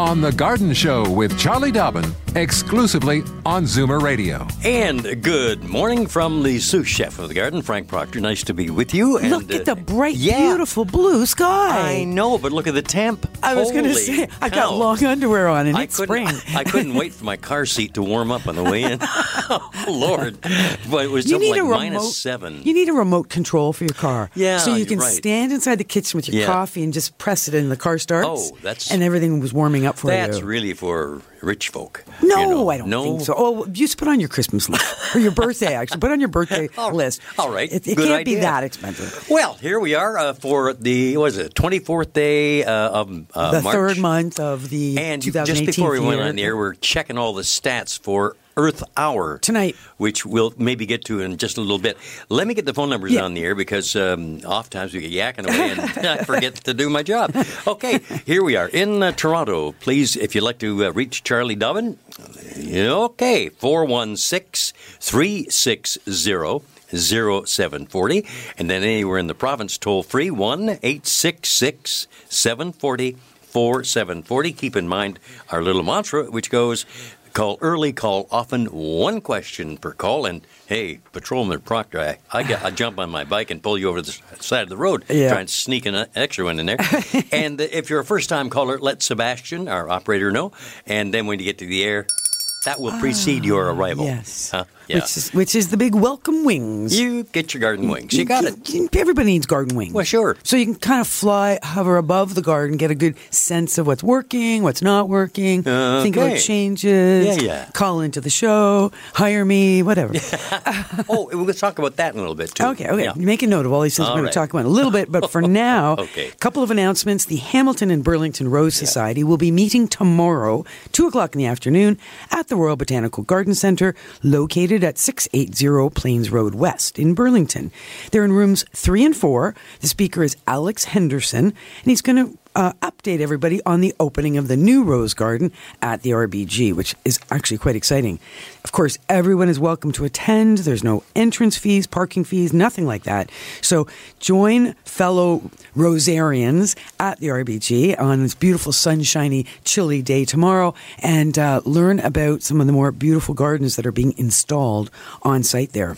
On The Garden Show with Charlie Dobbin, exclusively on Zoomer Radio. And good morning from the sous chef of the garden, Frank Proctor. Nice to be with you. And, Look at the uh, bright, yeah. beautiful blue sky. I know, but look at the temp. I was going to say, I got long underwear on and I it's couldn't, spring. I couldn't wait for my car seat to warm up on the way in. oh, Lord. But it was You something need like a remote. seven. You need a remote control for your car. Yeah, so you can right. stand inside the kitchen with your Yeah. coffee and just press it, and the car starts. Oh, that's- and everything was warming up for That's you. really for rich folk. no, you know. I don't no? think so. Oh, you just put on your Christmas list or your birthday. Actually, put on your birthday All- list. all right, it, it can't be that expensive. Well, here we are uh, for the, what is it, 24th day uh, of uh, the March. third month of the And 2018 just before we went year. on the air, we're checking all the stats for Earth Hour Tonight. which we'll maybe get to in just a little bit. Let me get the phone numbers Yeah. on the air because um, oftentimes we get yakking away and I forget to do my job. Okay, here we are in uh, Toronto. Please, if you'd like to uh, reach Charlie Dobbin, okay, 416 360 0740. And then anywhere in the province, toll free 1 866 740 4740. Keep in mind our little mantra, which goes call early, call often, one question per call. And hey, Patrolman Proctor, I, I, get, I jump on my bike and pull you over to the side of the road, Yeah. try and sneak an extra one in there. and if you're a first time caller, let Sebastian, our operator, know. And then when you get to the air, that will precede your arrival. Yes. Huh? Yeah. Which is which is the big welcome wings. you get your garden wings. You got it. Everybody needs garden wings. Well, sure. So you can kind of fly, hover above the garden, get a good sense of what's working, what's not working, think about changes, Yeah, yeah. call into the show, hire me, whatever. oh, we'll talk about that in a little bit, too. Okay, okay. Yeah. Make a note of all these things All we're going to talk about in a little bit. But for now, Okay. a couple of announcements. The Hamilton and Burlington Rose Society will be meeting tomorrow, 2 o'clock in the afternoon, at the Royal Botanical Garden Center, located at 680 Plains Road West in Burlington. They're in rooms 3 and 4. The speaker is Alex Henderson, and he's going to uh, update everybody on the opening of the new Rose Garden at the RBG, which is actually quite exciting. Of course, everyone is welcome to attend. There's no entrance fees, parking fees, nothing like that. So join fellow Rosarians at the RBG on this beautiful, sunshiny, chilly day tomorrow and uh, learn about some of the more beautiful gardens that are being installed on site there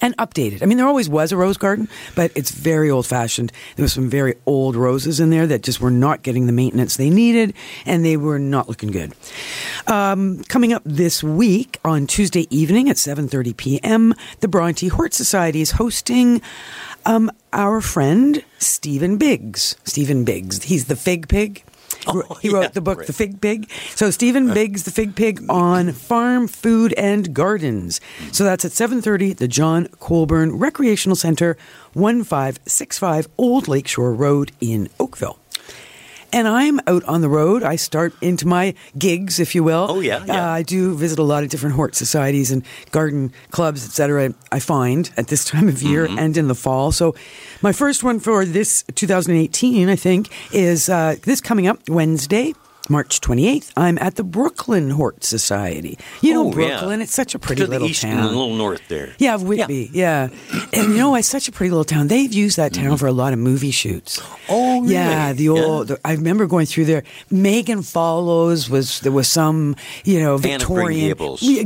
and updated. I mean, there always was a rose garden, but it's very old fashioned. There was some very old roses in there that just were not getting the maintenance they needed and they were not looking good. Um, coming up this week on Tuesday evening at 7:30 p.m., the Bronte Hort Society is hosting um, our friend Steven Biggs. Steven Biggs, he's the fig pig. He wrote- yeah, the book right. The Fig Pig. So Steven Biggs, The Fig Pig on farm, food, and gardens. So that's at 7.30 at the John Colburn Recreational Center, 1565 Old Lakeshore Road in Oakville. And I'm out on the road. I start into my gigs, if you will. Oh, yeah, yeah. Uh, I do visit a lot of different hort societies and garden clubs, etc. I find at this time of year Mm-hmm. and in the fall. So, my first one for this 2018, I think, is uh, this coming up Wednesday. March 28th, I'm at the Brooklin Hort Society. You know Oh, yeah. Brooklin, it's such a pretty to the little east town. and a little north there. Yeah, of Whitby. Yeah. And you know, it's such a pretty little town. They've used that town for a lot of movie shoots. Mm-hmm. Oh, really? Yeah, the old. I remember going through there. Megan Follows was there was some you know Victorian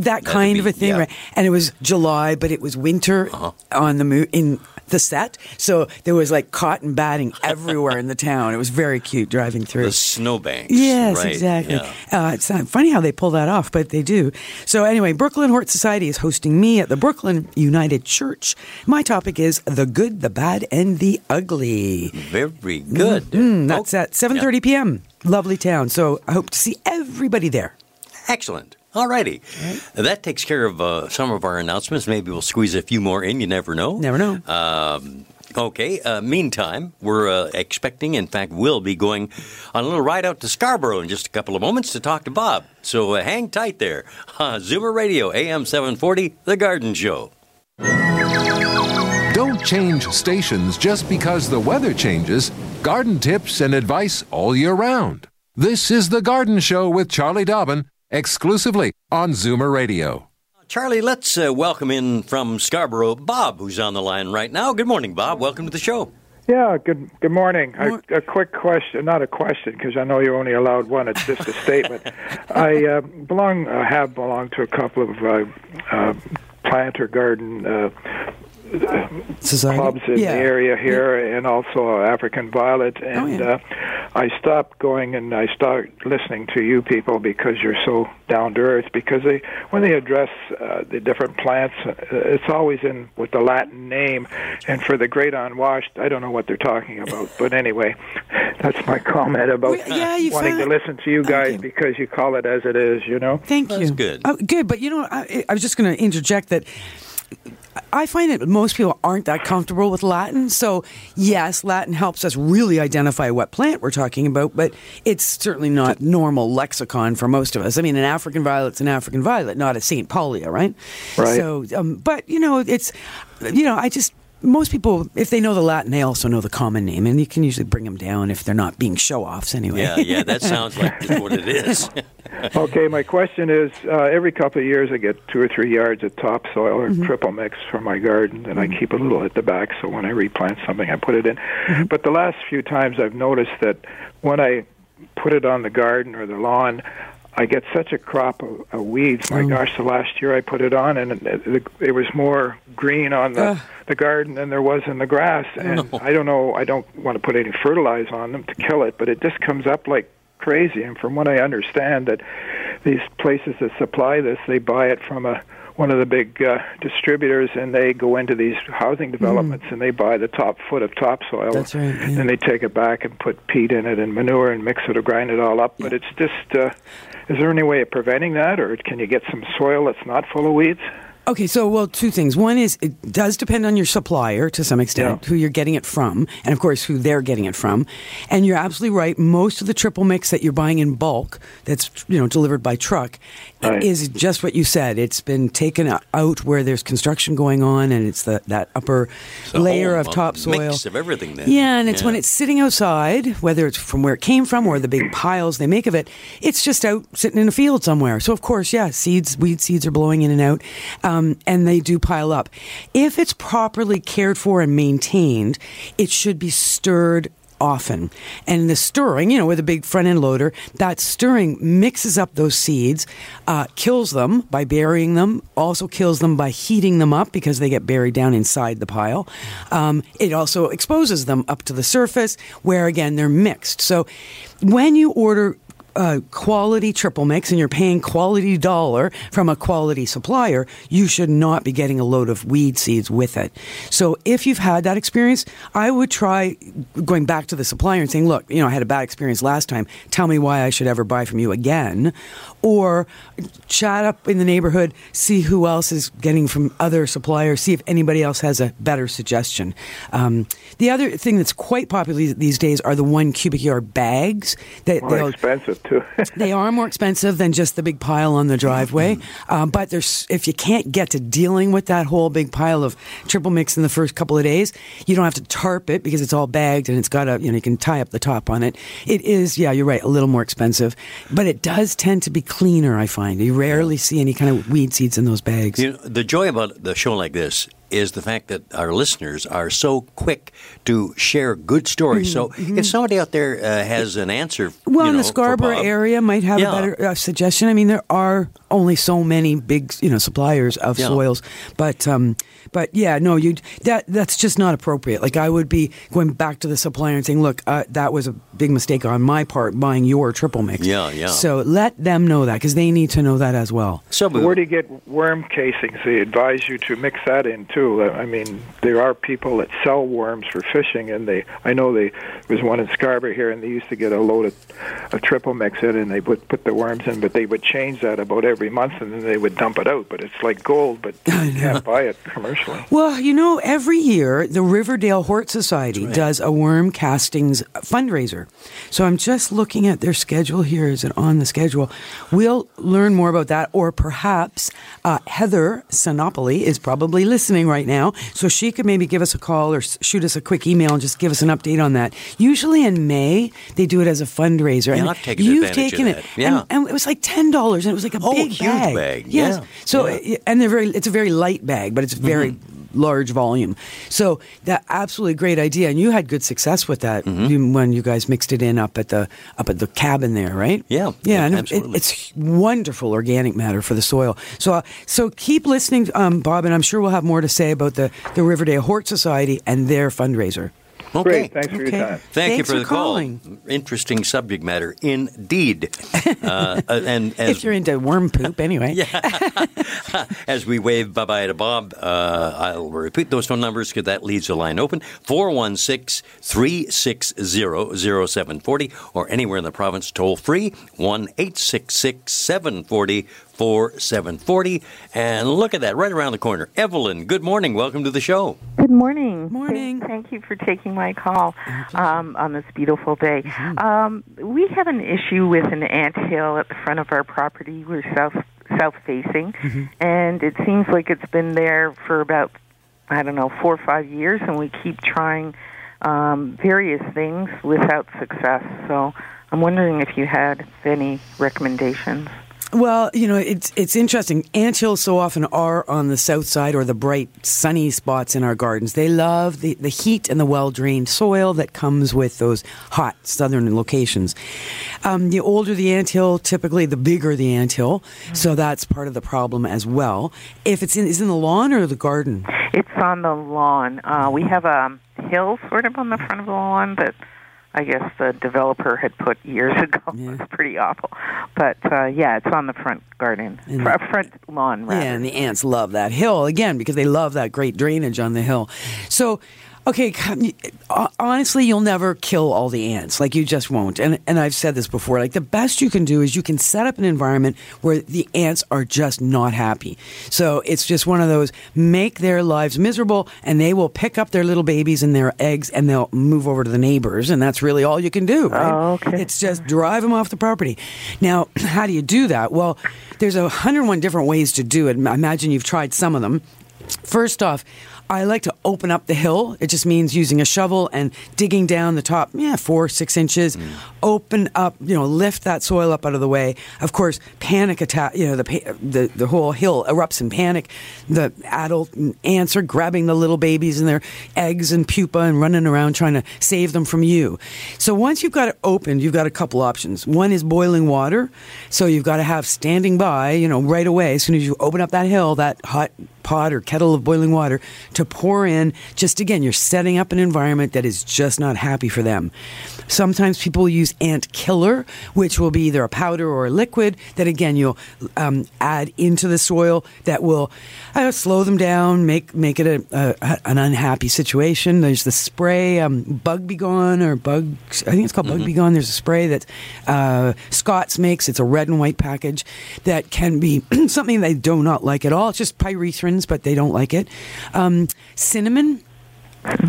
that kind of a thing, yeah. right? And it was July, but it was winter Uh-huh. on the mo- in the set. So there was like cotton batting everywhere in the town. It was very cute driving through. The snowbanks. Yes, right, exactly. yeah. Uh, it's funny how they pull that off, but they do. So anyway, Brooklin Hort Society is hosting me at the Brooklin United Church. My topic is the good, the bad, and the ugly. Very good. Mm, that's Oh, at 7:30 p.m. Lovely town. So I hope to see everybody there. Excellent. All righty. That takes care of uh, some of our announcements. Maybe we'll squeeze a few more in. You never know. Never know. Um, okay. Uh, meantime, we're uh, expecting, in fact, we'll be going on a little ride out to Scarborough in just a couple of moments to talk to Bob. So uh, hang tight there. Uh, Zoomer Radio, AM 740, The Garden Show. Don't change stations just because the weather changes. Garden tips and advice all year round. This is The Garden Show with Charlie Dobbin, exclusively on Zoomer Radio. Charlie, let's uh, welcome in from Scarborough Bob, who's on the line right now. Good morning, Bob. Welcome to the show. Yeah, good good morning. Mor- A, a quick question, not a question, because I know you're only allowed one. It's just a statement. I uh, belong, uh, have belonged to a couple of uh, uh, planter garden uh, Society. clubs in yeah. the area here, and also African Violet. And yeah. uh, I stopped going and I started listening to you people because you're so down to earth. Because they, when they address uh, the different plants, uh, it's always in with the Latin name. And for the great unwashed, I don't know what they're talking about. But anyway, that's my comment about Well, yeah, you wanting to listen to you guys Okay. because you call it as it is. You know. Thank That's you. good. Oh, good, but you know, I, I was just going to interject that I find that most people aren't that comfortable with Latin. So, yes, Latin helps us really identify what plant we're talking about, but it's certainly not normal lexicon for most of us. I mean, an African violet's an African violet, not a Saintpaulia, right? Right. So, um, but, you know, it's, you know, I just. Most people, if they know the Latin, they also know the common name, and you can usually bring them down if they're not being show offs anyway. Yeah, yeah, that sounds like what it is. Okay, my question is: uh, every couple of years, I get two or three yards of topsoil or mm-hmm. triple mix for my garden, and I mm-hmm. keep a little at the back. So when I replant something, I put it in. Mm-hmm. But the last few times, I've noticed that when I put it on the garden or the lawn, I get such a crop of, of weeds. My oh. gosh, the last year I put it on, and it, it, was more green on the Ugh. the garden than there was in the grass. Oh, and I don't know. I don't want to put any fertilizer on them to kill it, but it just comes up like crazy. And from what I understand, that these places that supply this, they buy it from a one of the big uh, distributors, and they go into these housing developments and they buy the top foot of topsoil. That's right, yeah. Then they take it back and put peat in it and manure and mix it or grind it all up. But it's just, uh, is there any way of preventing that, or can you get some soil that's not full of weeds? Okay, so well, two things. One is it does depend on your supplier to some extent, Yeah. who you're getting it from, and of course who they're getting it from. And you're absolutely right. Most of the triple mix that you're buying in bulk, that's you know delivered by truck, Right. is just what you said. It's been taken out where there's construction going on, and it's the, that upper layer of topsoil. mix of everything then. Yeah, and it's Yeah. when it's sitting outside, whether it's from where it came from or the big piles they make of it, it's just out sitting in a field somewhere. So of course, yeah, seeds, weed seeds are blowing in and out, um, and they do pile up. If it's properly cared for and maintained, it should be stirred often. And the stirring, you know, with a big front end loader, that stirring mixes up those seeds, uh, kills them by burying them, also kills them by heating them up because they get buried down inside the pile. Um, it also exposes them up to the surface where, again, they're mixed. So when you order uh, quality triple mix and you're paying quality dollar from a quality supplier, you should not be getting a load of weed seeds with it. So if you've had that experience, I would try going back to the supplier and saying, look, you know, I had a bad experience last time. Tell me why I should ever buy from you again. Or chat up in the neighborhood, see who else is getting from other suppliers, see if anybody else has a better suggestion. Um, the other thing that's quite popular these days are the one cubic yard bags that More they'll expensive too. they are more expensive than just the big pile on the driveway. Um, but there's if you can't get to dealing with that whole big pile of triple mix in the first couple of days, you don't have to tarp it because it's all bagged and it's got a you know you can tie up the top on it. It is yeah you're right a little more expensive, but it does tend to be cleaner. I find you rarely see any kind of weed seeds in those bags. You know, the joy about the show like this is the fact that our listeners are so quick to share good stories. So if somebody out there uh, has an answer, Mm-hmm, Well, you in know, the for Scarborough Bob- area might have Yeah. a better uh, suggestion. I mean, there are only so many big, you know, suppliers of Yeah. soils. But um, but yeah, no, you that that's just not appropriate. Like I would be going back to the supplier and saying, look, uh, that was a big mistake on my part buying your triple mix. Yeah, yeah. So let them know that because they need to know that as well. So, Where do you get worm casings? They advise you to mix that in too. Uh, I mean, there are people that sell worms for fishing, and they. I know they there was one in Scarborough here, and they used to get a load of, of triple mix in, and they would put the worms in, but they would change that about every month, and then they would dump it out. But it's like gold, but you can't buy it commercially. Well, you know, every year the Riverdale Hort Society does a worm castings fundraiser. So I'm just looking at their schedule here. Is it on the schedule? We'll learn more about that, or perhaps uh, Heather Sinopoli is probably listening right now, so she could maybe give us a call or shoot us a quick email and just give us an update on that. Usually in May they do it as a fundraiser. Yeah, and I've taken you've advantage of taken that. it, Yeah. and, and it was like ten dollars, and it was like a Oh, big huge bag. bag. Yes. Yeah. So Yeah. and they're very it's a very light bag but it's very Mm-hmm. large volume so that absolutely great idea and you had good success with that Mm-hmm. when you guys mixed it in up at the up at the cabin there right Yeah, yeah and it- it's wonderful organic matter for the soil so uh, so keep listening um, bob and i'm sure we'll have more to say about the the riverdale hort society and their fundraiser okay. Great, thanks for Okay. your time. Thank you Thanks for for the calling. call. Interesting subject matter, indeed. uh, and as, if you're into worm poop anyway as we wave bye bye to Bob, uh, I'll repeat those phone numbers because that leaves the line open 416 360 0740 or anywhere in the province toll free 1 866 740 4740. And look at that, right around the corner. Evelyn, good morning. Welcome to the show. Good morning. Morning. Thank, thank you for taking my call um, on this beautiful day. Um, we have an issue with an ant hill at the front of our property. We're south south facing, and it seems like it's been there for about I don't know four or five years, and we keep trying um, various things without success. So I'm wondering if you had any recommendations. Well, you know, it's it's interesting. Anthills so often are on the south side or the bright sunny spots in our gardens. They love the, the heat and the well drained soil that comes with those hot southern locations. Um, the older the anthill, typically the bigger the ant anthill, so that's part of the problem as well. If it's in is in the lawn or the garden, It's on the lawn. Uh, we have a hill sort of on the front of the lawn that I guess the developer had put years ago. Yeah. It's pretty awful, but uh, yeah, it's on the front garden, And- fr- front lawn rather. Yeah, and the ants love that hill again because they love that great drainage on the hill. So, okay, uh, honestly, you'll never kill all the ants. Like you just won't. And and I've said this before. Like the best you can do is you can set up an environment where the ants are just not happy. So it's just one of those make their lives miserable, and they will pick up their little babies and their eggs, and they'll move over to the neighbors, and that's really all you can do. Right? Oh, okay. It's just drive them off the property. Now, how do you do that? Well, there's a 101 different ways to do it. I imagine you've tried some of them. First off, I like to open up the hill. It just means using a shovel and digging down the top, yeah, four, six inches. Mm. Open up, you know, lift that soil up out of the way. Of course, panic attack, you know, the, the, the whole hill erupts in panic. The adult ants are grabbing the little babies and their eggs and pupa and running around trying to save them from you. So once you've got it opened, you've got a couple options. One is boiling water. So you've got to have standing by, you know, right away, as soon as you open up that hill, that hot pot or kettle of boiling water to pour in. Just again, you're setting up an environment that is just not happy for them. Sometimes people use ant killer, which will be either a powder or a liquid that again you'll um, add into the soil that will uh, slow them down, make make it a, a, an unhappy situation. There's the spray, um, Bug B Gon or Bug, I think it's called Bug B Gon. There's a spray that uh, Scotts makes. It's a red and white package that can be something they do not like at all. It's just pyrethrins, but they don't like it. Um, cinnamon.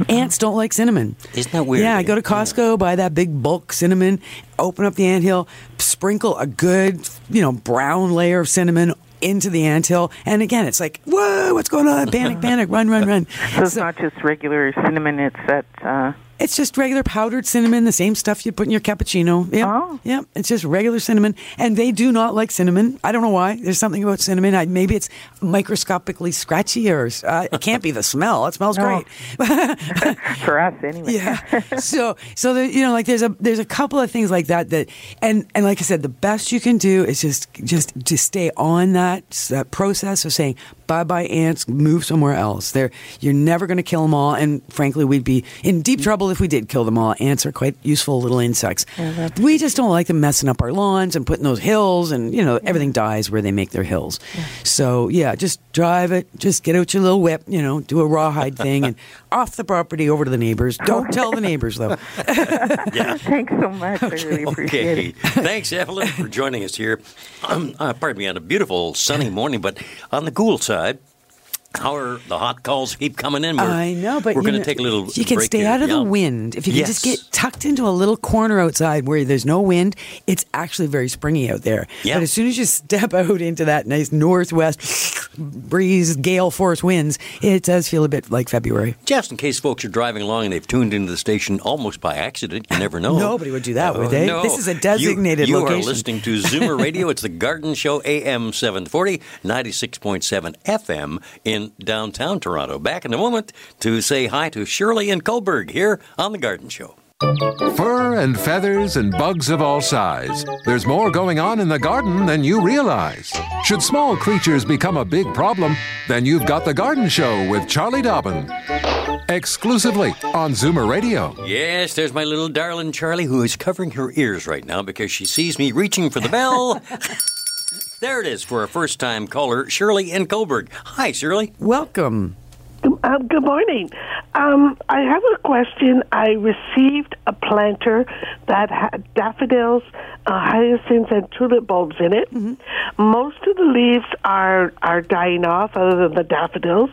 Ants don't like cinnamon. Isn't that weird, Yeah, I go to Costco, buy that big bulk cinnamon, open up the anthill, sprinkle a good, you know, brown layer of cinnamon into the anthill, and again, it's like, whoa, what's going on? Panic, panic, run, run, run. So it's not just regular cinnamon; it's that uh, It's just regular powdered cinnamon, the same stuff you put in your cappuccino. Yeah, Oh. yeah. It's just regular cinnamon, and they do not like cinnamon. I don't know why. There's something about cinnamon. I, maybe it's microscopically scratchy, or uh, it can't be the smell. It smells No. great. For us, anyway. Yeah. so so there, you know like there's a there's a couple of things like that that and and like I said the best you can do is just just to stay on that that process of saying bye bye ants move somewhere else. There you're never going to kill them all and frankly we'd be in deep trouble if we did kill them all. Ants are quite useful little insects. we just don't like them messing up our lawns and putting those hills and you know everything dies where they make their hills. So yeah, just drive it, just get out your little whip, you know, do a rawhide thing and off the property over to the neighbors. Don't tell the neighbors though. yeah. Thanks so much. I really appreciate Okay. it. Thanks, Evelyn, for joining us here. Um, uh, pardon me, on a beautiful sunny morning, but on the cool side, how are the hot calls keep coming in? We're, I know, but we're going to take a little. You can break stay here. out of Yeah. the wind if you can just get tucked into a little corner outside where there's no wind. It's actually very springy out there. Yeah. But as soon as you step out into that nice northwest breeze, gale force winds, it does feel a bit like February. Just in case folks are driving along and they've tuned into the station almost by accident, you never know. Nobody would do that, would Oh, they? no. This is a designated you, you location. are listening to Zoomer Radio. It's the Garden Show, AM 740, 96.7 FM in downtown Toronto. Back in a moment to say hi to Shirley and Cobourg here on the Garden Show. Fur and feathers and bugs of all size. There's more going on in the garden than you realize. Should small creatures become a big problem, then you've got The Garden Show with Charlie Dobbin. Exclusively on Zoomer Radio. Yes, there's my little darling Charlie who is covering her ears right now because she sees me reaching for the bell. there it is for a first time caller, Shirley in Cobourg. Hi, Shirley. Welcome. Um, good morning. Um, I have a question. I received a planter that had daffodils, uh, hyacinths, and tulip bulbs in it. Most of the leaves are are dying off, other than the daffodils.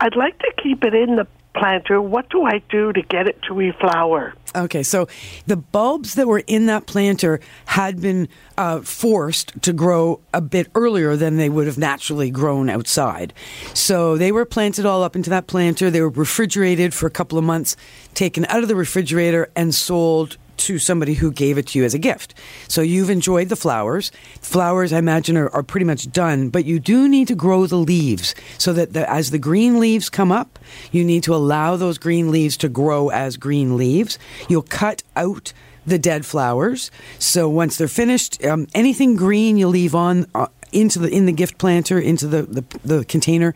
I'd like to keep it in the planter. What do I do to get it to reflower? Okay, so the bulbs that were in that planter had been uh, forced to grow a bit earlier than they would have naturally grown outside. So they were planted all up into that planter. They were refrigerated for a couple of months, taken out of the refrigerator, and sold to somebody who gave it to you as a gift. So you've enjoyed the flowers. Flowers, I imagine, are, are pretty much done, but you do need to grow the leaves so that the, as the green leaves come up, you need to allow those green leaves to grow as green leaves. You'll cut out the dead flowers. So once they're finished, um, anything green you leave on. Uh, into the in the gift planter into the, the the container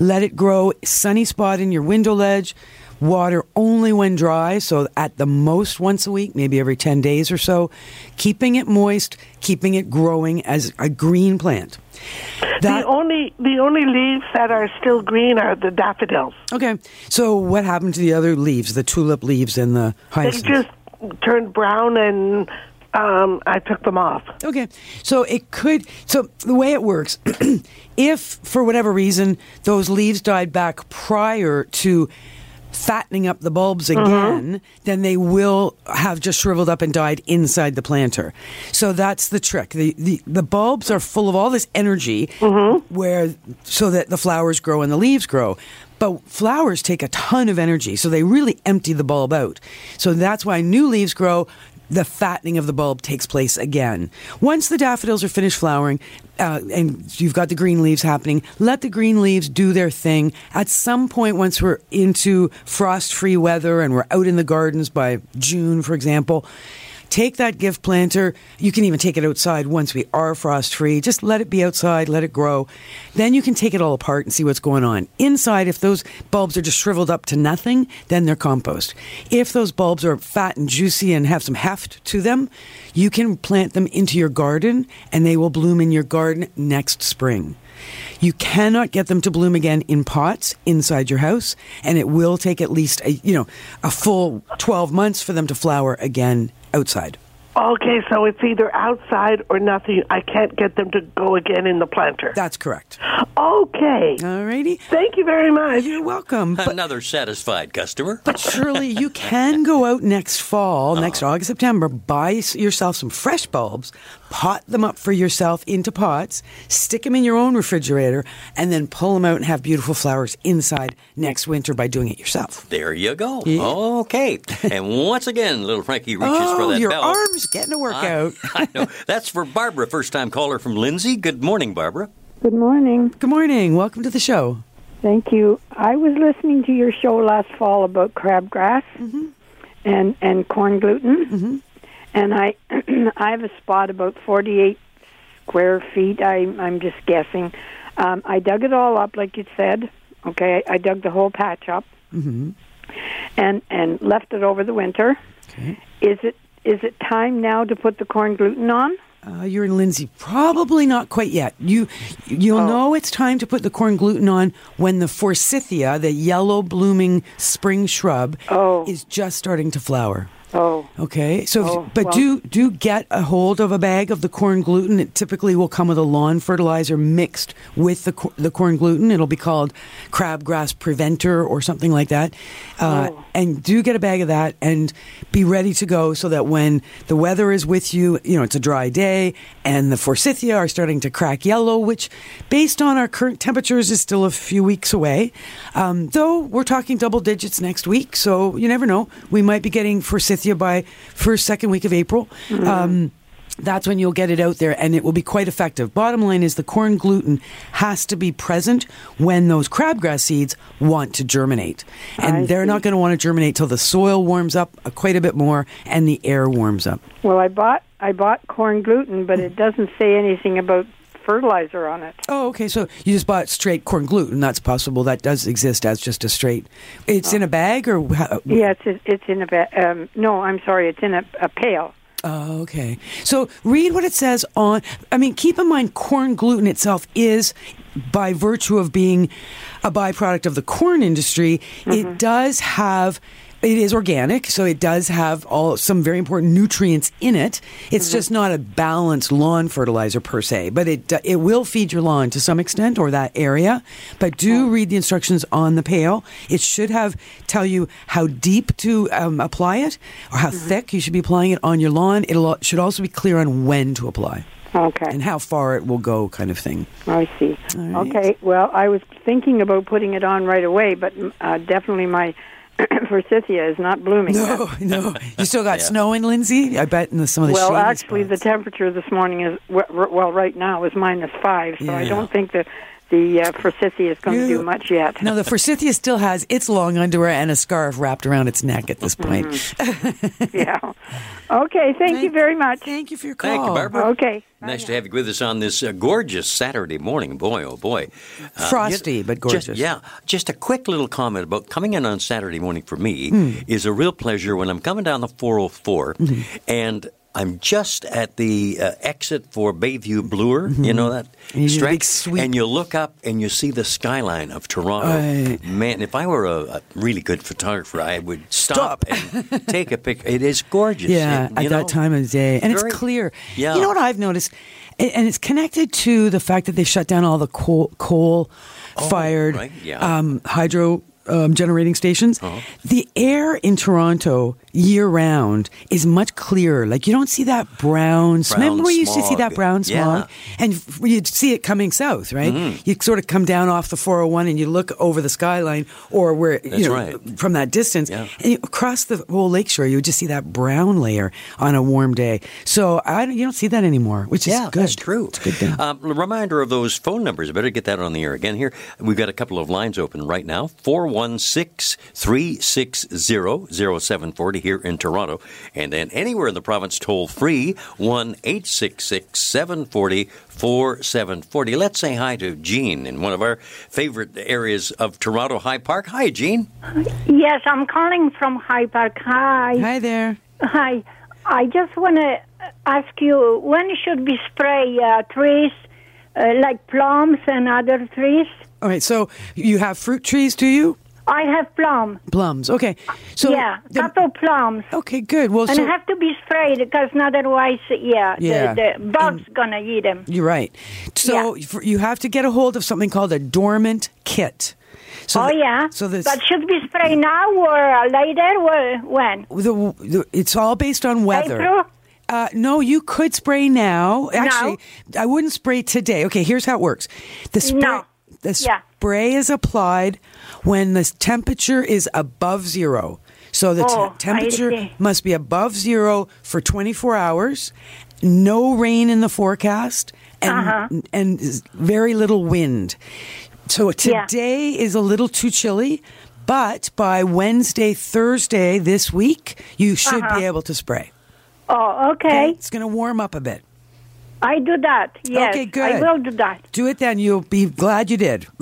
let it grow sunny spot in your window ledge water only when dry, so at the most once a week, maybe every 10 days or so, keeping it moist, keeping it growing as a green plant. the only the only leaves that are still green are the daffodils. Okay, so what happened to the other leaves, the tulip leaves and the They hyacinth? just turned brown, and um, I took them off. Okay. So it could. So the way it works, if for whatever reason those leaves died back prior to fattening up the bulbs mm-hmm. again, then they will have just shriveled up and died inside the planter. So that's the trick. The the, the bulbs are full of all this energy mm-hmm. where so that the flowers grow and the leaves grow. But flowers take a ton of energy, so they really empty the bulb out. So that's why new leaves grow the fattening of the bulb takes place again. Once the daffodils are finished flowering uh, and you've got the green leaves happening, let the green leaves do their thing. At some point, once we're into frost free weather and we're out in the gardens by June, for example, Take that gift planter. You can even take it outside once we are frost free. Just let it be outside, let it grow. Then you can take it all apart and see what's going on. Inside, if those bulbs are just shriveled up to nothing, then they're compost. If those bulbs are fat and juicy and have some heft to them, you can plant them into your garden and they will bloom in your garden next spring. You cannot get them to bloom again in pots inside your house, and it will take at least a, you know a full twelve months for them to flower again outside. Okay, so it's either outside or nothing. I can't get them to go again in the planter. That's correct. Okay. Alrighty. Thank you very much. You're welcome. But, Another satisfied customer. but surely you can go out next fall, Uh-huh. next August, September, buy s- yourself some fresh bulbs, pot them up for yourself into pots, stick them in your own refrigerator, and then pull them out and have beautiful flowers inside next winter by doing it yourself. There you go. Yeah. Okay. and once again, little Frankie reaches for Oh, that your bell. arm's getting a workout. I know. That's for Barbara, first time caller from Lindsay. Good morning, Barbara. Good morning. Good morning. Welcome to the show. Thank you. I was listening to your show last fall about crabgrass mm-hmm. and and corn gluten, mm-hmm. and I I have a spot about forty eight square feet. I I'm just guessing. Um, I dug it all up like you said. Okay, I, I dug the whole patch up, mm-hmm. and and left it over the winter. Okay. Is it is it time now to put the corn gluten on? Uh, you're in Lindsay. Probably not quite yet. You you'll Oh. know it's time to put the corn gluten on when the forsythia, the yellow blooming spring shrub, Oh. is just starting to flower. Oh, Okay, so Oh, but well- do do get a hold of a bag of the corn gluten. It typically will come with a lawn fertilizer mixed with the the corn gluten. It'll be called crabgrass preventer or something like that. Uh, Oh. And do get a bag of that and be ready to go so that when the weather is with you, you know it's a dry day and the forsythia are starting to crack yellow, which, based on our current temperatures, is still a few weeks away. Um, though we're talking double digits next week, so you never know. We might be getting forsythia by first, second week of April. Um, that's when you'll get it out there and it will be quite effective. Bottom line is the corn gluten has to be present when those crabgrass seeds want to germinate. And I they're not going to want to germinate till the soil warms up uh, quite a bit more and the air warms up. well, I bought I bought corn gluten, but it doesn't say anything about fertilizer on it. Oh, okay. So you just bought straight corn gluten. That's possible. That does exist as just a straight. It's in a bag or Yeah, it's it's in a ba- um, no, I'm sorry, it's in a, a pail. Oh, okay. So read what it says on. I mean, keep in mind, corn gluten itself is, by virtue of being a byproduct of the corn industry, it does have. It is organic, so it does have all some very important nutrients in it. It's just not a balanced lawn fertilizer per se, but it it will feed your lawn to some extent or that area. But do read the instructions on the pail. It should have tell you how deep to um, apply it or how thick you should be applying it on your lawn. It should also be clear on when to apply Okay, and how far it will go, kind of thing. I see. Right. Okay, well, I was thinking about putting it on right away, but uh, definitely my forsythia is not blooming. yet. No, no. You still got snow in Lindsay? I bet in the, some of the Well, shady actually, the temperature this morning is w- r- well, right now is minus five, so I don't think that the uh, forsythia is going to do much yet. No, the forsythia still has its long underwear and a scarf wrapped around its neck at this point. yeah. Okay, thank you very much. Thank you for your call. Thank you, Barbara. Okay. Nice to have you with us on this uh, gorgeous Saturday morning. Boy, oh boy. Uh, Frosty, you- but just- gorgeous. yeah. Just a quick little comment about coming in on Saturday morning for me Hmm. is a real pleasure when I'm coming down the 404 Mm-hmm. and I'm just at the uh, exit for Bayview Bloor. You know that And you stretch? sweep. And you look up and you see the skyline of Toronto. Right. Man, if I were a, a really good photographer, I would stop, Stop. and take a picture. It is gorgeous. Yeah, at you that time of day. And very- it's clear. Yeah. You know what I've noticed? And it's connected to the fact that they shut down all the coal, coal fired Oh, right, yeah. Uh-huh. um, hydro um, generating stations. The air in Toronto year round is much clearer. Like you don't see that brown. Brown remember we used to see that smog. brown Yeah. Smog, and you'd see it coming south, right? You sort of come down off the 401 and you look over the skyline, or where That's you know right. from that distance, Yeah. and you, across the whole lakeshore, you would just see that brown layer on a warm day. So I, you don't see that anymore, which is Yeah, good. that's true. It's a good thing. Um, reminder of those phone numbers. I better get that on the air again here. We've got a couple of lines open right now 416 360 0740 here in Toronto. And then anywhere in the province, toll free 1 866 740 4740. Let's say hi to Jean in one of our favorite areas of Toronto, High Park. Hi, Jean. Yes, I'm calling from High Park. Hi. Hi there. Hi. I just want to ask you when should we spray uh, trees uh, like plums and other trees? All right, so you have fruit trees, do you? I have plum. Plums. Okay. So yeah, the- couple plums. okay, good. Well, And so have to be sprayed because otherwise, yeah, Yeah. the, the bugs gonna eat them. You're right. So for- you have to get a hold of something called a dormant kit. So oh the- yeah. So this, but should be spray now or later? Or when? the, the, it's all based on weather. April? Uh, no, you could spray now. Actually, I wouldn't spray today. Okay, here's how it works. The spray, No. the Yeah. Spray is applied when the temperature is above zero. So the Oh, temperature must be above zero for 24 hours. No rain in the forecast, and Uh-huh. and very little wind. So Yeah. today is a little too chilly, but by Wednesday, Thursday this week, you should Uh-huh. be able to spray. Oh, okay. It's going to warm up a bit. I do that. Yes. Okay, good. I will do that. Do it then. You'll be glad you did.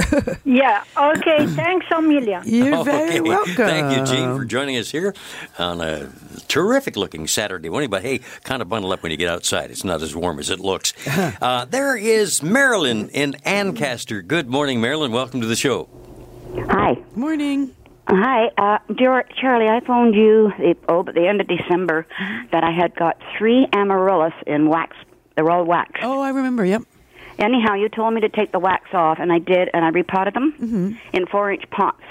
Yeah. Okay. Thanks Amelia. You're very Okay. welcome. Thank you, Jean, for joining us here on a terrific looking Saturday morning. But hey, kind of bundle up when you get outside. It's not as warm as it looks. uh, there is Marilyn in Ancaster. Good morning, Marilyn. Welcome to the show. Hi. Morning. Hi, uh, dear Charlie. I phoned you the, oh, at the end of December that I had got three amaryllis in wax. They're all wax. Oh, I remember. Yep. Anyhow, you told me to take the wax off, and I did, and I repotted them Mm-hmm. in four-inch pots.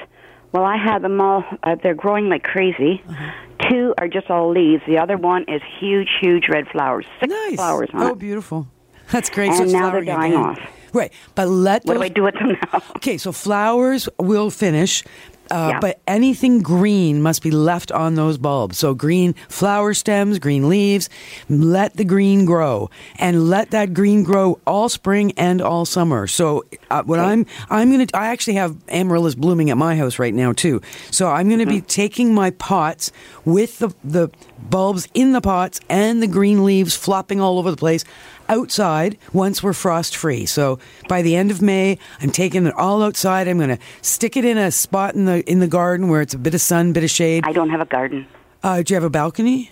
Well, I have them all. Uh, they're growing like crazy. Uh-huh. Two are just all leaves. The other one is huge, huge red flowers. Six Nice. flowers on oh, it. beautiful. That's great. And so now they're dying off. Right, but let What do those- I do with them now? Okay, so flowers will finish, uh, Yeah. but anything green must be left on those bulbs. So green flower stems, green leaves, let the green grow, and let that green grow all spring and all summer. So uh, what I'm I'm gonna I actually have amaryllis blooming at my house right now too. So I'm gonna be taking my pots with the the bulbs in the pots and the green leaves flopping all over the place outside once we're frost free. So by the end of May, I'm taking it all outside. I'm going to stick it in a spot in the in the garden where it's a bit of sun, bit of shade. I don't have a garden. Uh, do you have a balcony?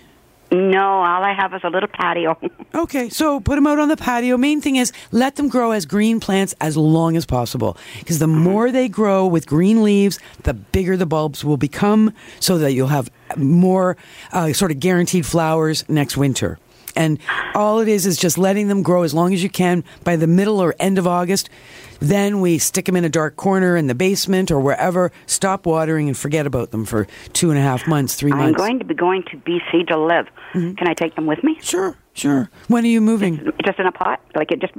No, all I have is a little patio. Okay, so put them out on the patio. Main thing is let them grow as green plants as long as possible. Because the more they grow with green leaves, the bigger the bulbs will become, so that you'll have more uh, sort of guaranteed flowers next winter. And all it is is just letting them grow as long as you can. By the middle or end of August, then we stick them in a dark corner in the basement or wherever. Stop watering and forget about them for two and a half months, 3 months. I'm going to be going to BC to live. Mm-hmm. Can I take them with me? Sure, sure. When are you moving? Just in a pot? Like it just.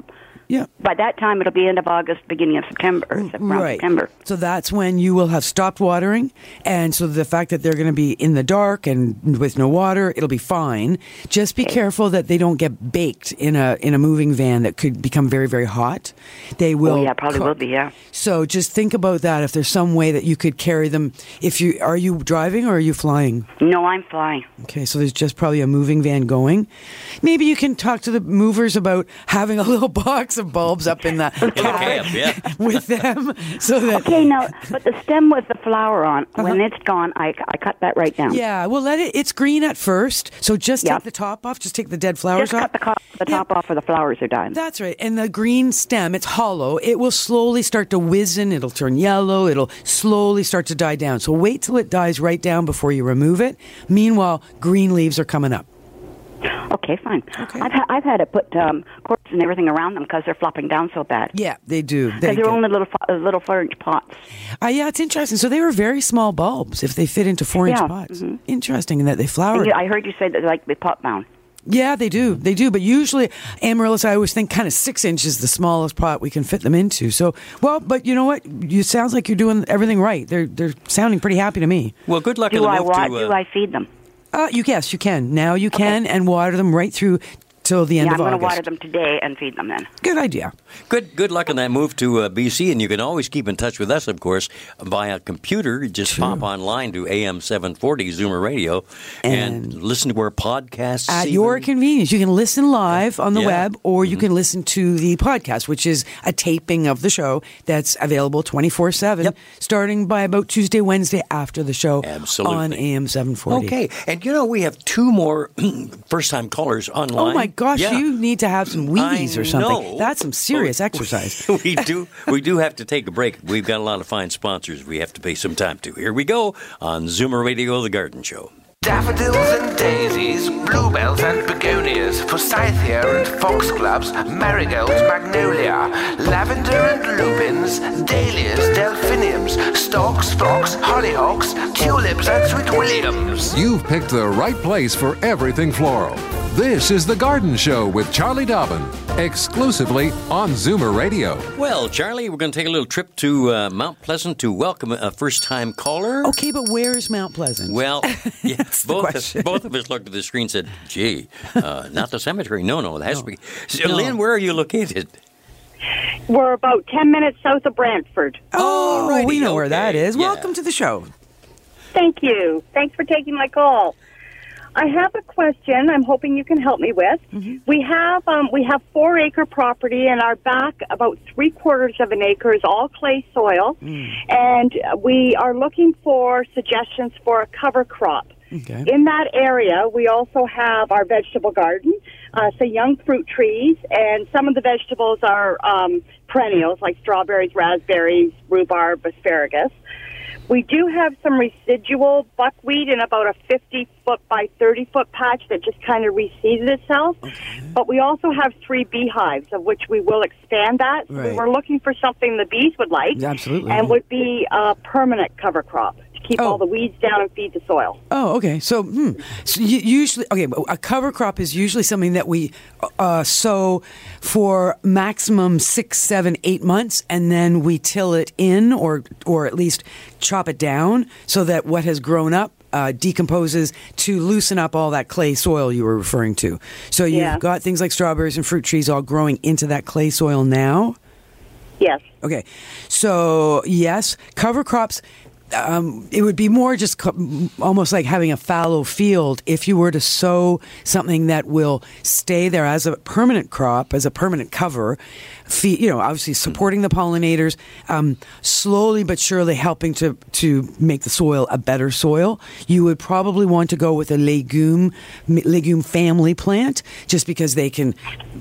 Yeah. By that time, it'll be end of August, beginning of September, mm, or around Right. September. So that's when you will have stopped watering. And so the fact that they're going to be in the dark and with no water, it'll be fine. Just be careful that they don't get baked in a in a moving van that could become very very hot. They oh, will oh yeah, probably cook. will be. Yeah. So just think about that if there's some way that you could carry them if you are you driving or are you flying? No, I'm flying. Okay, so there's just probably a moving van going. Maybe you can talk to the movers about having a little box of bulbs up in the In the cab cab, yeah. with them so that Okay, now, but the stem with the flower on, when it's gone, I, I cut that right down. Uh-huh. Yeah, well, let it. It's green at first, so just Yeah. take the top off. Just take the dead flowers Just off. cut the, co- the Yeah. top off where the flowers are dying. That's right. And the green stem, it's hollow. It will slowly start to wizen. It'll turn yellow. It'll slowly start to die down. So wait till it dies right down before you remove it. Meanwhile, green leaves are coming up. Okay, fine. Okay. I've, ha- I've had to put um, corks and everything around them because they're flopping down so bad. Yeah, they do. They Because they're only little fo- uh, little four inch pots. Uh, yeah, it's interesting. So they were very small bulbs if they fit into four inch Yeah, pots. mhm. Interesting in that they flowered. You, I heard you say that they like to be pot bound. Yeah, they do. They do. But usually, amaryllis, I always think kind of six inches the smallest pot we can fit them into. So, well, but you know what? You sounds like you're doing everything right. They're they're sounding pretty happy to me. Well, good luck in Do the I move wa- to. do Uh, I feed them? Uh, you yes, you can now. You can and water them right through till the end yeah, of I'm going to water them today and feed them then. Good idea. Good good luck on that move to uh, BC, and you can always keep in touch with us, of course, via computer. You Just pop online to AM seven forty Zoomer Radio and, And- listen to our podcasts At even. your convenience, you can listen live on the Yeah. web, or Mm-hmm. you can listen to the podcast, which is a taping of the show that's available twenty four seven, Yep. starting by about Tuesday, Wednesday after the show Absolutely. on AM seven forty. Okay, and you know we have two more first-time callers online. Oh my gosh, Yeah. you need to have some Wheaties I or something. know. That's some serious exercise. we do we do have to take a break. We've got a lot of fine sponsors we have to pay some time to. Here we go on Zoomer Radio, The Garden Show. Daffodils and daisies, bluebells and begonias, forsythia and foxgloves, marigolds, magnolia, lavender and lupins, dahlias, delphiniums, stocks, phlox, hollyhocks, tulips and sweet williams. You've picked the right place for everything floral. This is The Garden Show with Charlie Dobbin, exclusively on Zoomer Radio. Well, Charlie, we're going to take a little trip to uh, Mount Pleasant to welcome a first time caller. Okay, but where's Mount Pleasant? Well, yeah, both, question. both of us looked at the screen and said, gee, uh, not the cemetery. No, no, it has to be. So, No. Lynn, where are you located? We're about 10 minutes south of Brantford. oh, Alrighty, we know where that is. Yeah. Welcome to the show. Thank you. Thanks for taking my call. I have a question. I'm hoping you can help me with. We have um, we have four acre property, and our back about three quarters of an acre is all clay soil, and we are looking for suggestions for a cover crop. Okay. In that area, we also have our vegetable garden, uh, so young fruit trees, and some of the vegetables are um, perennials like strawberries, raspberries, rhubarb, asparagus. We do have some residual buckwheat in about a 50 foot by 30 foot patch that just kind of reseeded itself. But we also have three beehives, of which we will expand that. Right. We were looking for something the bees would like Absolutely. and would be a permanent cover crop keep Oh. all the weeds down and feed the soil. Oh, okay. So, hmm. so you, usually, okay, a cover crop is usually something that we uh, sow for maximum six, seven, eight months, and then we till it in, or or at least chop it down, so that what has grown up. Uh, decomposes to loosen up all that clay soil you were referring to. So you've Yeah. got things like strawberries and fruit trees all growing into that clay soil now. Yes. Okay, so yes, cover crops. Um, it would be more just co- almost like having a fallow field if you were to sow something that will stay there as a permanent crop, as a permanent cover. Fe- you know, obviously supporting the pollinators, um, slowly but surely helping to to make the soil a better soil. You would probably want to go with a legume legume family plant, just because they can,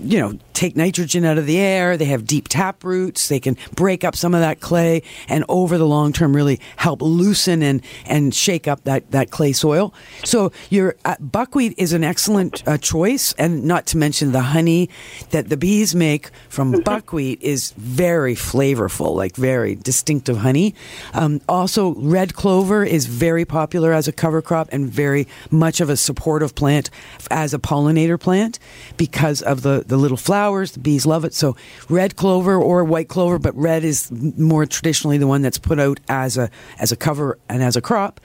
you know, take nitrogen out of the air. They have deep tap roots. They can break up some of that clay, and over the long term, really help loosen and and shake up that that clay soil. So your uh, buckwheat is an excellent uh, choice, and not to mention the honey that the bees make from buckwheat is very flavorful, like very distinctive honey. Um, also, red clover is very popular as a cover crop and very much of a supportive plant as a pollinator plant because of the, the little flowers. The bees love it. So, red clover or white clover, but red is more traditionally the one that's put out as a as a cover and as a crop.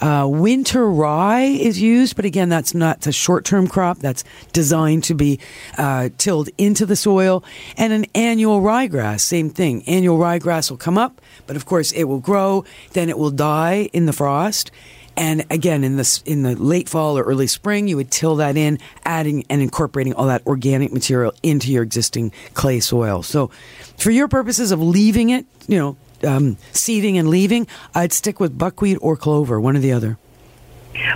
Uh, winter rye is used, but again, that's not a short term crop. That's designed to be uh, tilled into the soil. And an annual ryegrass, same thing. Annual ryegrass will come up, but of course it will grow, then it will die in the frost. And again, in the in the late fall or early spring, you would till that in, adding and incorporating all that organic material into your existing clay soil. So, for your purposes of leaving it, you know, um, seeding and leaving, I'd stick with buckwheat or clover, one or the other.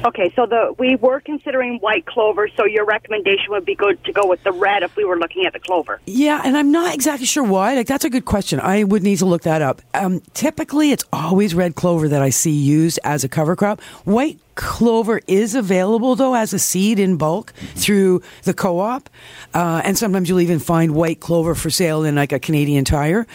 Okay, so the we were considering white clover, so your recommendation would be good to go with the red if we were looking at the clover. Yeah, and I'm not exactly sure why. Like that's a good question. I would need to look that up. Um, typically, it's always red clover that I see used as a cover crop. White clover is available though as a seed in bulk through the co-op, uh, and sometimes you'll even find white clover for sale in like a Canadian Tire.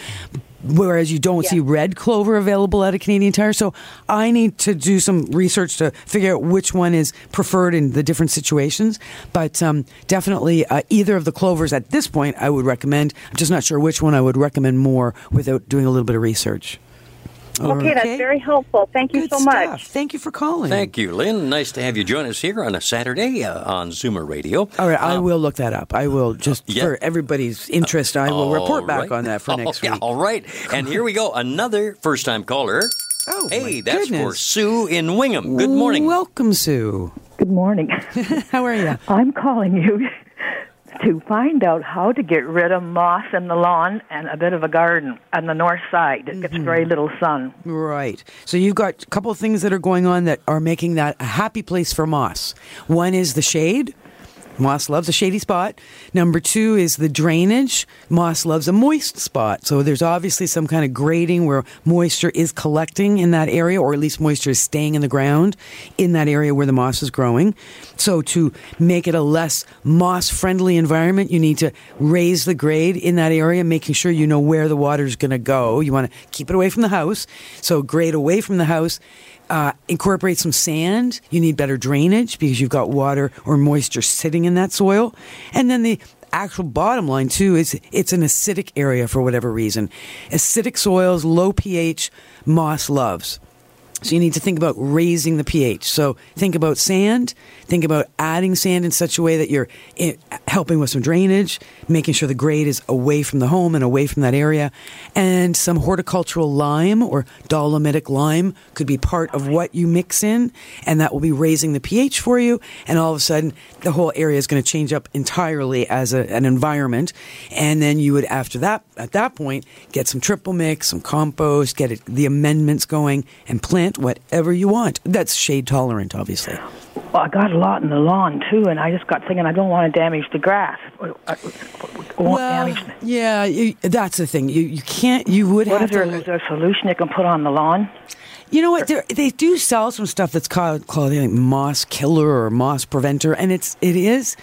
Whereas you don't see red clover available at a Canadian Tire, so I need to do some research to figure out which one is preferred in the different situations. But um, definitely, uh, either of the clovers at this point, I would recommend. I'm just not sure which one I would recommend more without doing a little bit of research. Okay, that's very helpful. Thank you Good so stuff. much. Thank you for calling. Thank you, Lynn. Nice to have you join us here on a Saturday uh, on Zoomer Radio. All right, I Um, will look that up. I will just yeah. for everybody's interest. I will all report back right. on that for Oh, next yeah, week. All right. And here we go. Another first time caller. Oh, hey, my that's for. Sue in Wingham. Good morning. Welcome, Sue. Good morning. How are you? I'm calling you to find out how to get rid of moss in the lawn and a bit of a garden on the north side. It gets mm-hmm. very little sun. Right. So you've got a couple of things that are going on that are making that a happy place for moss. One is the shade. Moss loves a shady spot. Number two is the drainage. Moss loves a moist spot. So there's obviously some kind of grading where moisture is collecting in that area, or at least moisture is staying in the ground in that area where the moss is growing. So to make it a less moss friendly environment, you need to raise the grade in that area, making sure you know where the water is going to go. You want to keep it away from the house. So grade away from the house uh, incorporate some sand. You need better drainage because you've got water or moisture sitting in that soil. And then the actual bottom line too is it's an acidic area for whatever reason. Acidic soils, low pH, moss loves. So you need to think about raising the pH. So think about sand. Think about adding sand in such a way that you're eh, helping with some drainage, making sure the grade is away from the home and away from that area. And some horticultural lime or dolomitic lime could be part of what you mix in, and that will be raising the pH for you. And all of a sudden, the whole area is going to change up entirely as a, an environment. And then you would, after that, at that point, get some triple mix, some compost, get it, the amendments going, and plant whatever you want. That's shade tolerant, obviously. Well, I got a lot in the lawn too, and I just got thinking I don't want to damage the grass. I won't damage. The... Yeah, you, that's the thing. You you can't. You would what have is there, to. is there a solution you can put on the lawn? You know what? They're, do sell some stuff that's called called think, moss killer or moss preventer, and it's it is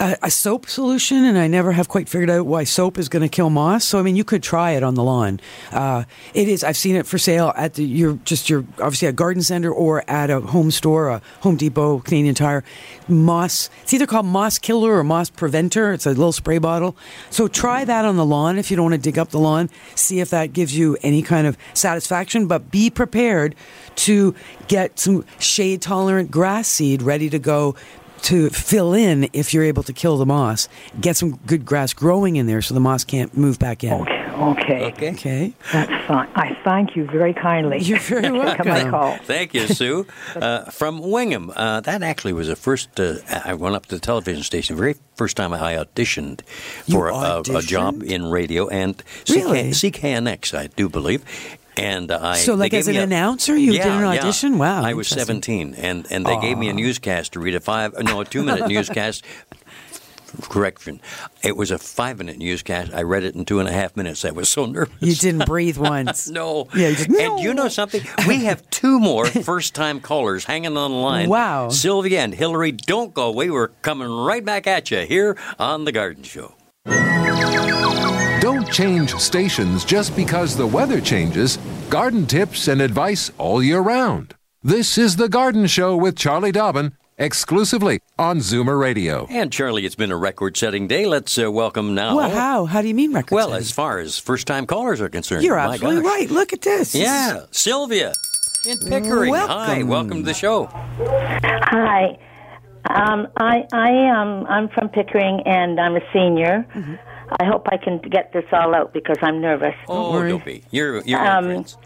a, a, soap solution, and I never have quite figured out why soap is going to kill moss. So I mean, you could try it on the lawn. Uh, it is. I've seen it for sale at the, your just your obviously a garden center or at a home store, a Home Depot, Canadian Tire. Moss. It's either called moss killer or moss preventer. It's a little spray bottle. So try that on the lawn if you don't want to dig up the lawn. See if that gives you any kind of satisfaction. But be prepared to get some shade tolerant grass seed ready to go to fill in if you're able to kill the moss. Get some good grass growing in there so the moss can't move back in. Okay. Okay. Okay. Okay. That's fine. I thank you very kindly. You're very welcome. my call. Thank you, Sue. Uh, from Wingham. Uh, that actually was the first. Uh, I went up to the television station. Very first time I auditioned for You a, a job in radio and Really? CKNX, I do believe. And I So, like, as an a- announcer, you did Yeah, an yeah. audition? Wow, I was 17, and and they gave me a newscast to read a five no a two minute newscast. Correction, it was a five minute newscast. I read it in two and a half minutes. I was so nervous. You didn't breathe once. No. Yeah, you just, And you know something? We have two more first time callers hanging on the line. Wow. Sylvia and Hillary, don't go away. We're coming right back at you here on The Garden Show. Don't change stations just because the weather changes. Garden tips and advice all year round. This is The Garden Show with Charlie Dobbin, exclusively on Zoomer Radio. And Charlie, it's been a record setting day. Let's uh, welcome now. Well, how? How do you mean record Well, as far as first time callers are concerned. You're absolutely right. Look at this. This Yeah. Sylvia in Pickering. Hi, Welcome. welcome to the show. Hi. Um, I I um I'm from Pickering and I'm a senior. Mm-hmm. I hope I can get this all out because I'm nervous. Oh, worry. don't be. You're, you're Um, friends.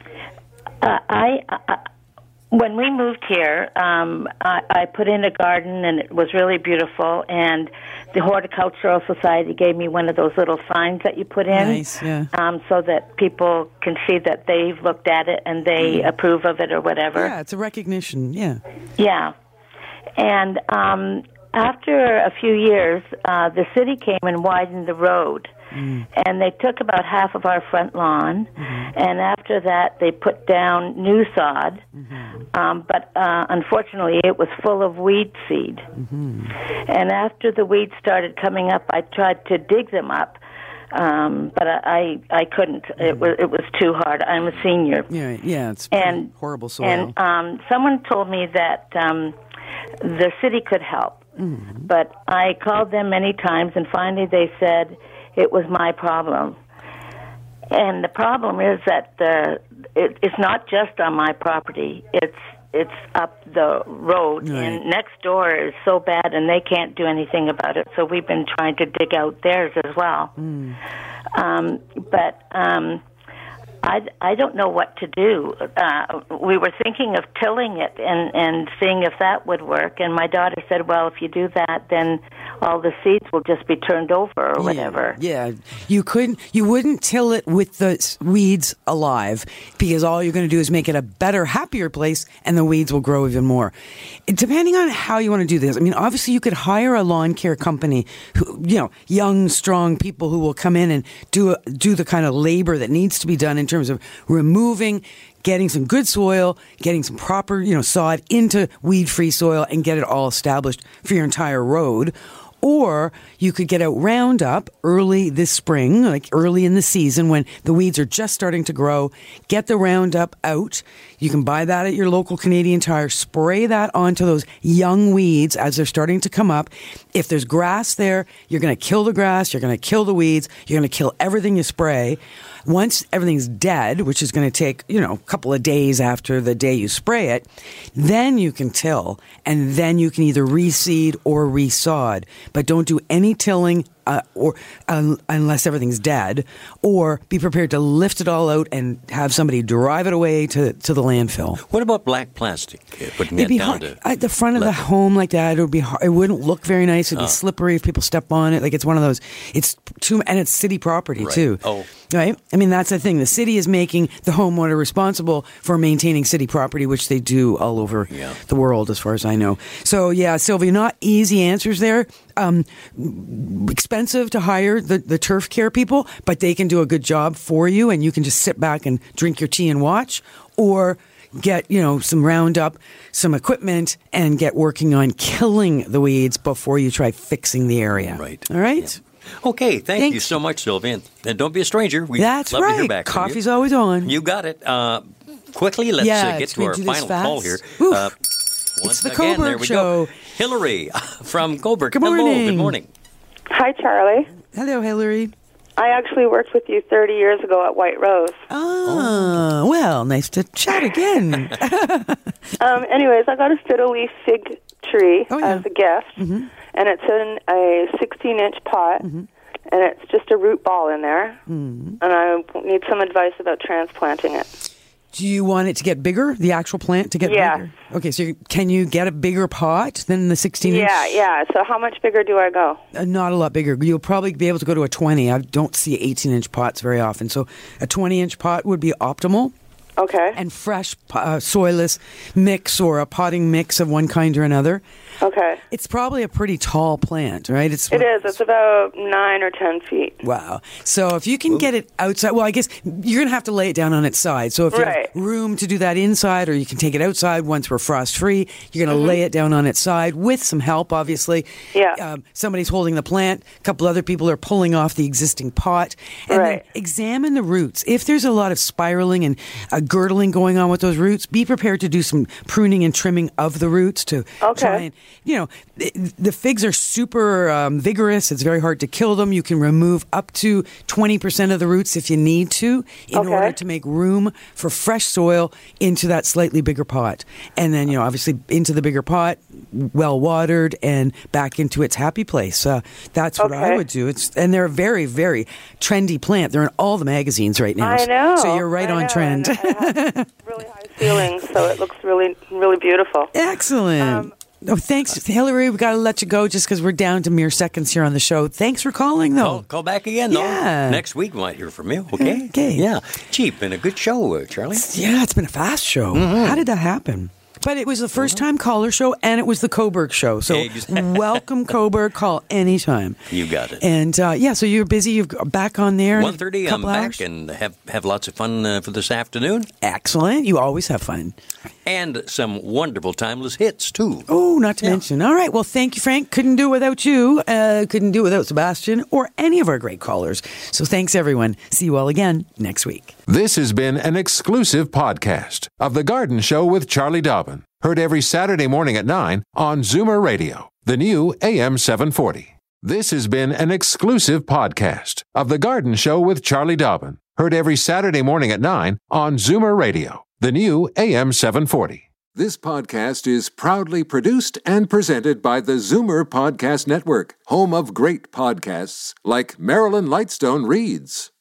Uh, I, I when we moved here, um, I, I put in a garden and it was really beautiful. And the Horticultural Society gave me one of those little signs that you put in, Nice, yeah. um, so that people can see that they've looked at it and they approve of it or whatever. Yeah, it's a recognition. Yeah. Yeah. And um, after a few years, uh, the city came and widened the road. And they took about half of our front lawn. And after that, they put down new sod. Um, but uh, unfortunately, it was full of weed seed. And after the weeds started coming up, I tried to dig them up. Um, but I, I I couldn't. It was it was too hard. I'm a senior, Yeah, yeah, it's and horrible soil. and um, someone told me that um, the city could help, Mm-hmm. but I called them many times, and finally they said it was my problem. And the problem is that the it, it's not just on my property; it's it's up the road, Right. and next door is so bad, and they can't do anything about it. So we've been trying to dig out theirs as well. Mm. Um, but um, I, I don't know what to do. Uh, we were thinking of tilling it and, and seeing if that would work. And my daughter said, well, if you do that, then all the seeds will just be turned over or whatever. Yeah, you couldn't, you wouldn't till it with the weeds alive because all you're going to do is make it a better, happier place, and the weeds will grow even more. Depending on how you want to do this, I mean, obviously you could hire a lawn care company, who you know, young, strong people who will come in and do do the kind of labor that needs to be done in terms of removing getting some good soil, getting some proper, you know, sod into weed-free soil and get it all established for your entire road. Or you could get out Roundup early this spring, like early in the season when the weeds are just starting to grow. Get the Roundup out. You can buy that at your local Canadian Tire. Spray that onto those young weeds as they're starting to come up. If there's grass there, you're going to kill the grass, you're going to kill the weeds, you're going to kill everything you spray. Once everything's dead, which is going to take, you know, a couple of days after the day you spray it, then you can till and then you can either reseed or resod. But don't do any tilling uh, or un unless everything's dead, or be prepared to lift it all out and have somebody drive it away to, to the landfill. What about black plastic? Putting It'd be down hard at the front of the home like that. It would be hard. It wouldn't look very nice. It'd Oh. be slippery if people step on it. Like it's one of those. It's too and it's city property Right. too. Oh. right. I mean that's the thing. The city is making the homeowner responsible for maintaining city property, which they do all over the world, as far as I know. So yeah, Sylvia, not easy answers there. Um, expensive to hire the, the turf care people, but they can do a good job for you, and you can just sit back and drink your tea and watch, or get you know some Roundup, some equipment, and get working on killing the weeds before you try fixing the area. Right. All right. Okay, thank you so much, Sylvian. And don't be a stranger. We That's love to hear right. back from you. Coffee's always on. You got it. Uh, quickly, let's Yeah, uh, get to our final call here. Uh, once the again, there we Show. go. Hillary from Cobourg. Good Hello, good morning. Hi, Charlie. Hello, Hillary. I actually worked with you 30 years ago at White Rose. Oh, well, nice to chat again. Um, anyways, I got a fiddle leaf fig tree Oh, as a gift, Mm-hmm. and it's in a 16 inch pot, and it's just a root ball in there. Mm-hmm. And I need some advice about transplanting it. Do you want it to get bigger? The actual plant to get Yes. bigger? Okay, so you, can you get a bigger pot than the 16 inch? Yeah, yeah. So how much bigger do I go? Uh, not a lot bigger. You'll probably be able to go to a 20. I don't see 18 inch pots very often. So a 20 inch pot would be optimal. Okay. And fresh uh, soilless mix or a potting mix of one kind or another. Okay. It's probably a pretty tall plant, right? It's It is. It's about nine or ten feet. Wow. So if you can get it outside, well, I guess you're going to have to lay it down on its side. So if you have room to do that inside, or you can take it outside once we're frost free, you're going to Mhm. lay it down on its side with some help, obviously. Yeah. Um, somebody's holding the plant. A couple other people are pulling off the existing pot. And Right. then examine the roots. If there's a lot of spiraling and uh, girdling going on with those roots, be prepared to do some pruning and trimming of the roots to Okay. try and, you know, the, the figs are super um, vigorous. It's very hard to kill them. You can remove up to 20% of the roots if you need to in Okay. order to make room for fresh soil into that slightly bigger pot. And then, you know, obviously into the bigger pot, well watered and back into its happy place. Uh, that's what I would do. It's And they're a very, very trendy plant. They're in all the magazines right now. I know. So you're right I on know, trend. really high ceilings, so it looks really, really beautiful. Excellent. Um, oh, thanks, Hillary. We've got to let you go just because we're down to mere seconds here on the show. Thanks for calling, though. Call, call back again, though. Yeah. Next week we might hear from you. Okay. Okay. Yeah. Cheap and a good show, uh, Charlie. Yeah, it's been a fast show. Mm-hmm. How did that happen? But it was the first time caller show and it was the Cobourg show. So Exactly. welcome, Cobourg. Call anytime. You got it. And uh, yeah, so you're busy. You're back on there. in a One thirty. I'm couple back hours? and have have lots of fun uh, for this afternoon, Excellent. You always have fun. and some wonderful timeless hits too. Oh, not to mention. All right. Well, thank you, Frank. Couldn't do it without you. Uh, couldn't do it without Sebastian or any of our great callers. So thanks, everyone. See you all again next week. This has been an exclusive podcast of The Garden Show with Charlie Dobbin. Heard every Saturday morning at 9 on Zoomer Radio, the new AM 740. This has been an exclusive podcast of The Garden Show with Charlie Dobbin. Heard every Saturday morning at 9 on Zoomer Radio, the new AM 740. This podcast is proudly produced and presented by the Zoomer Podcast Network, home of great podcasts like Marilyn Lightstone Reads,